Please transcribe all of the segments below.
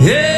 If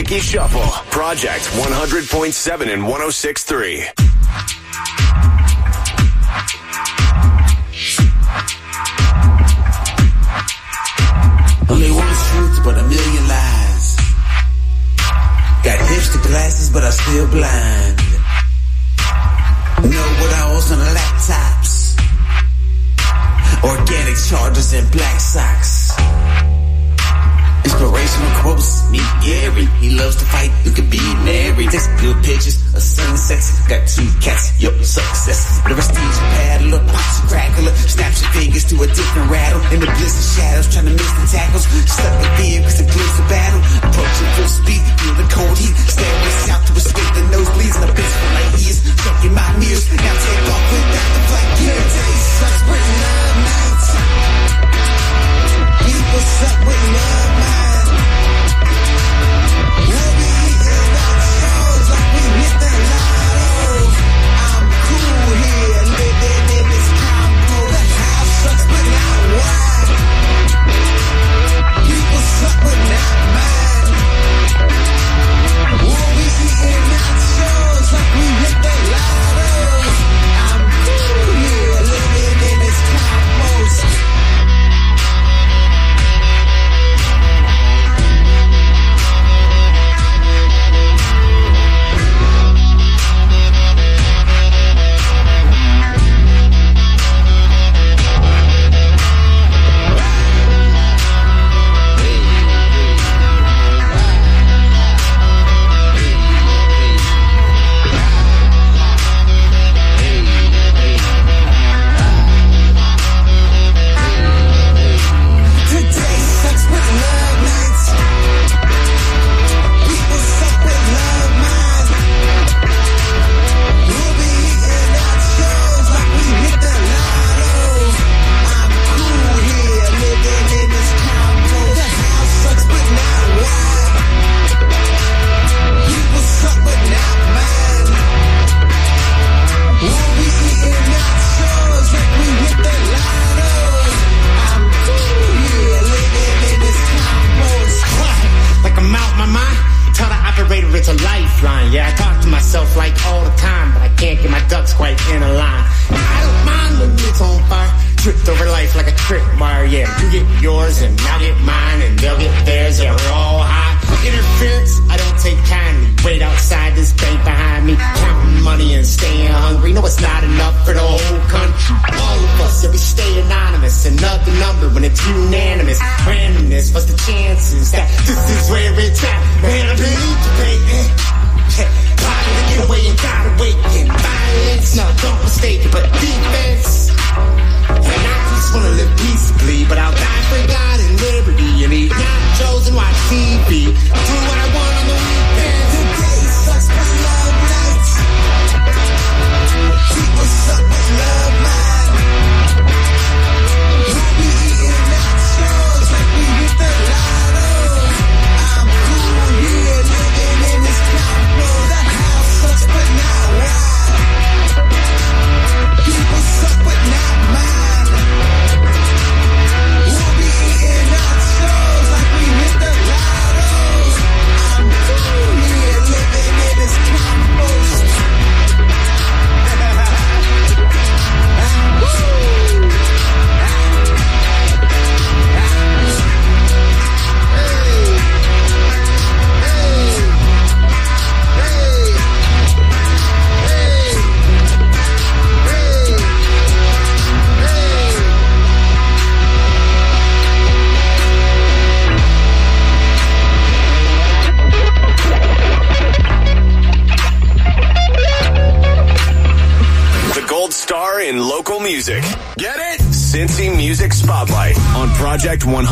Ricky Shuffle, Project 100.7 and 106.3. Only one truth, but a million lies. Got hipster glasses, but I'm still blind. Know what I was on the laptops. Organic charges and black niggas, good pictures, a scene sex, Got two cats, yo, success. The prestige paddler, pops crackle. snaps your fingers to a different rattle. In the blizzard shadows, trying to miss the tackles. Stuck in fear, cause it glitz of battle. Approaching full speed, feel the cold heat, staring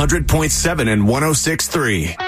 100.7 and 106.3.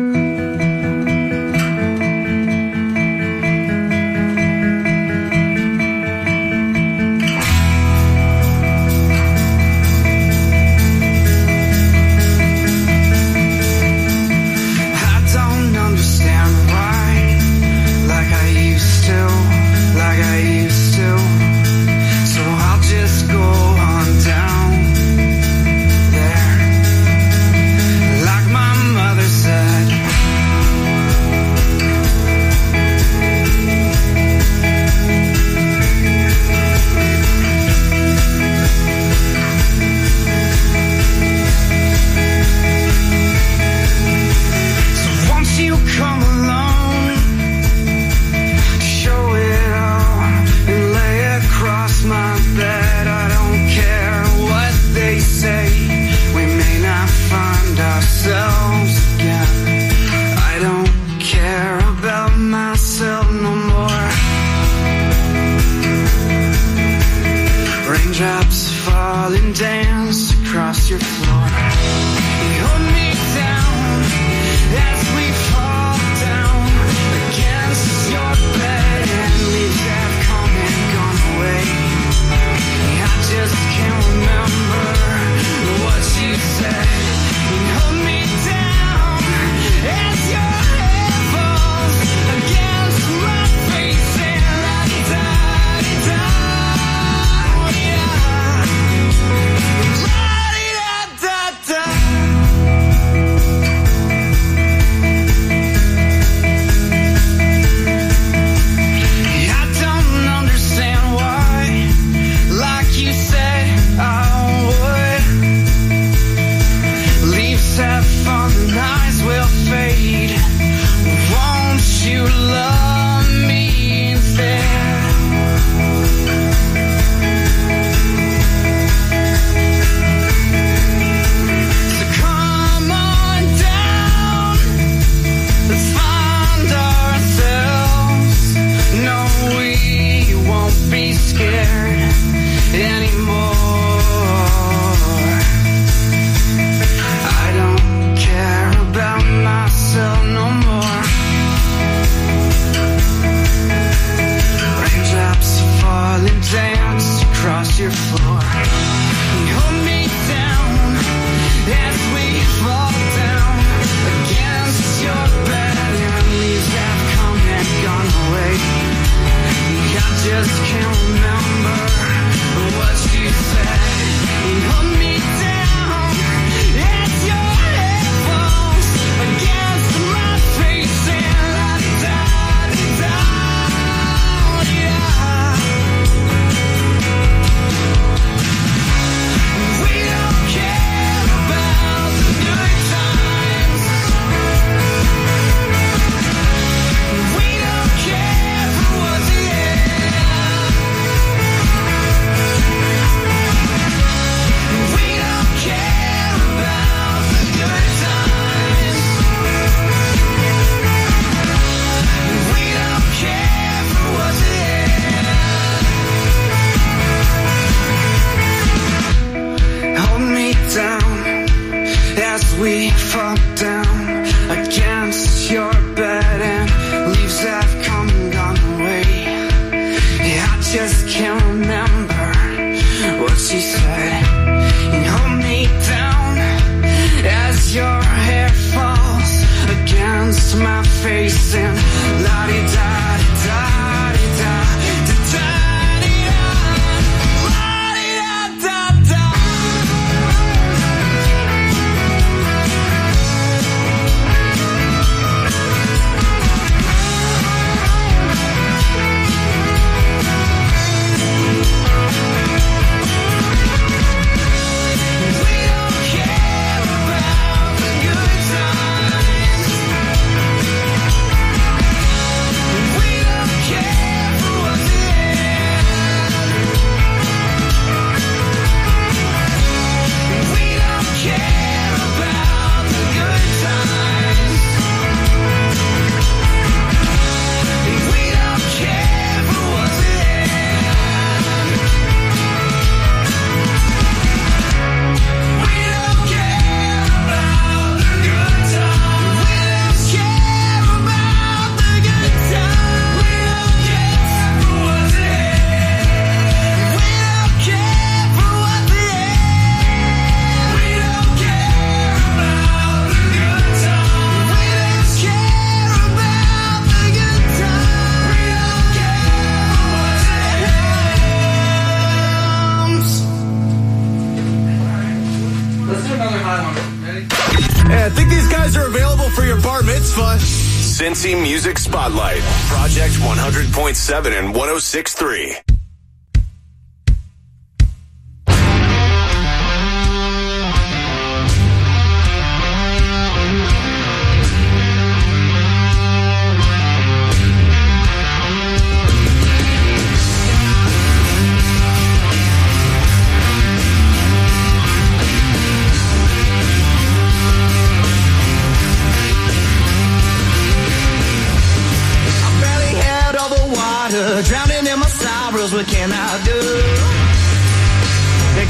water, drowning in my sorrows. What can I do?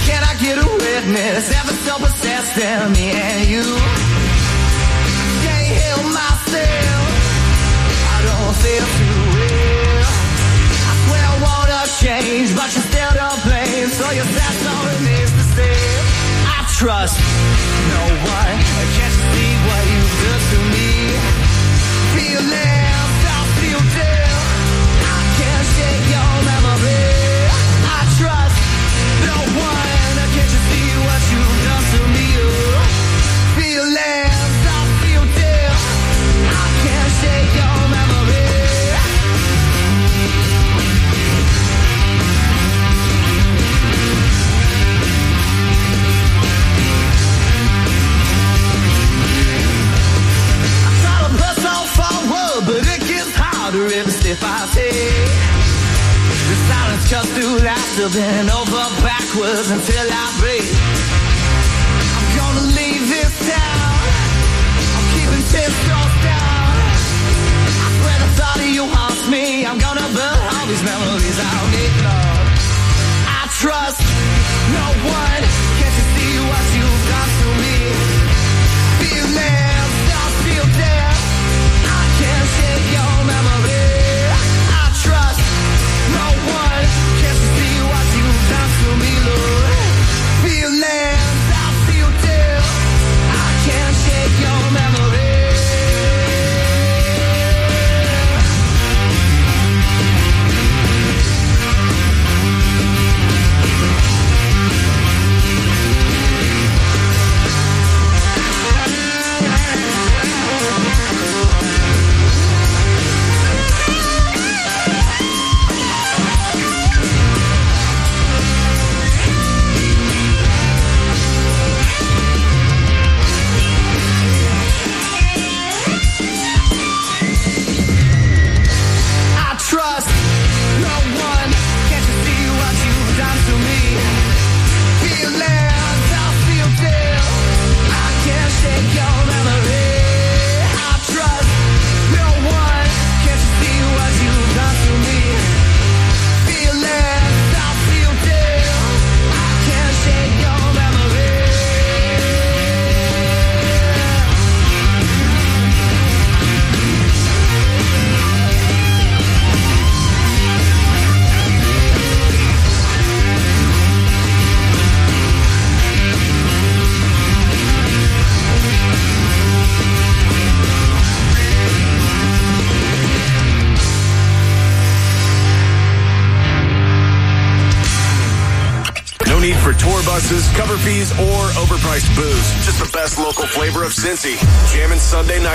Can I get a witness? Ever so possessed in me and you? Can't heal myself. I don't feel too well. I swear I wanna change, but you still don't blame. So your sad song remains the same. I trust no one. Can't you see what you've done to me? Feelings, every step I take. The silence cuts through laughter, then over backwards until I break. I'm gonna leave this town. I'm keeping ten toes down. I swear the thought of you haunts me. I'm gonna burn all these memories out, need love. I trust no one. Can't you see what you've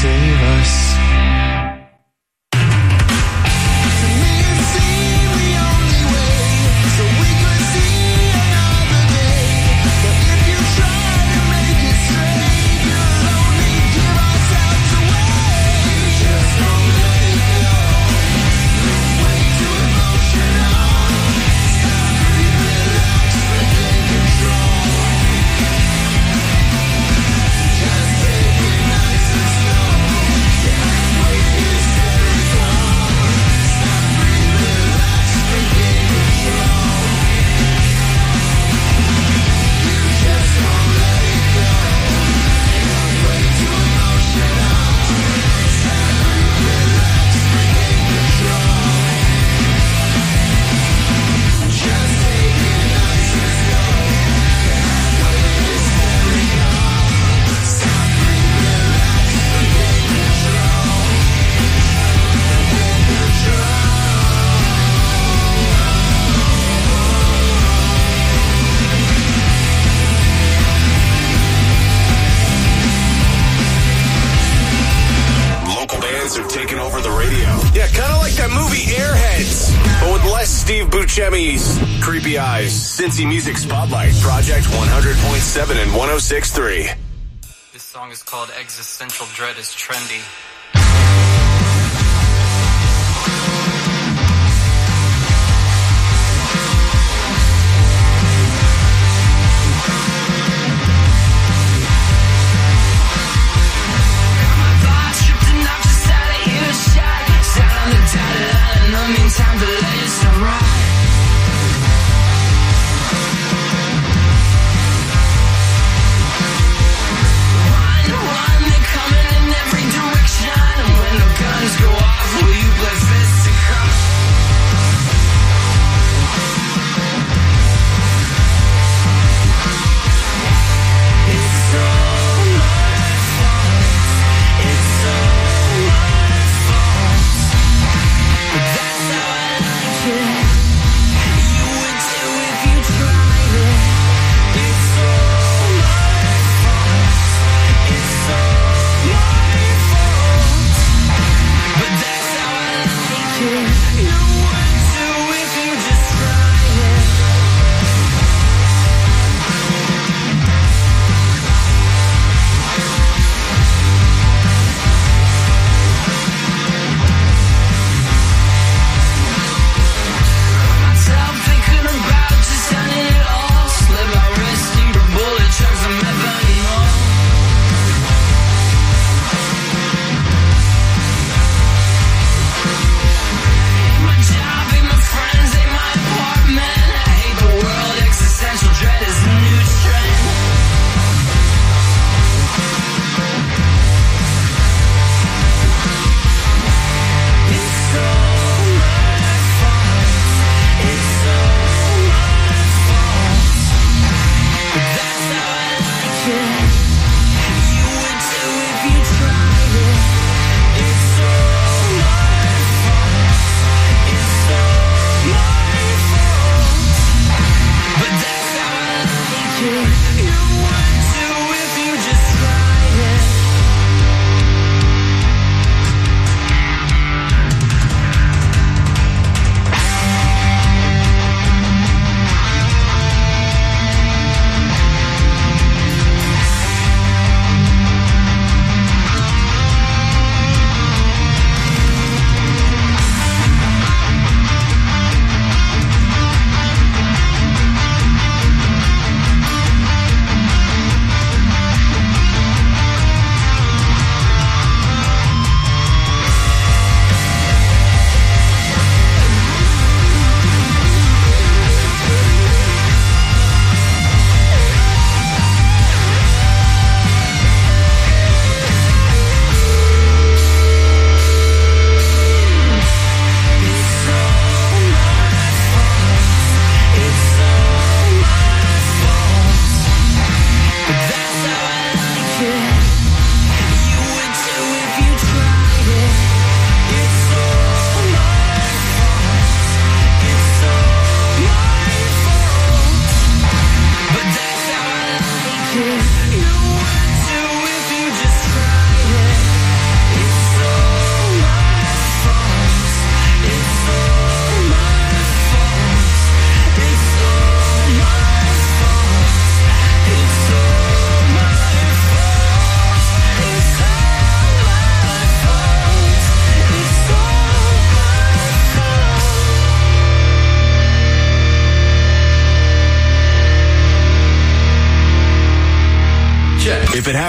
save us. Song is called Existential Dread is Trendy.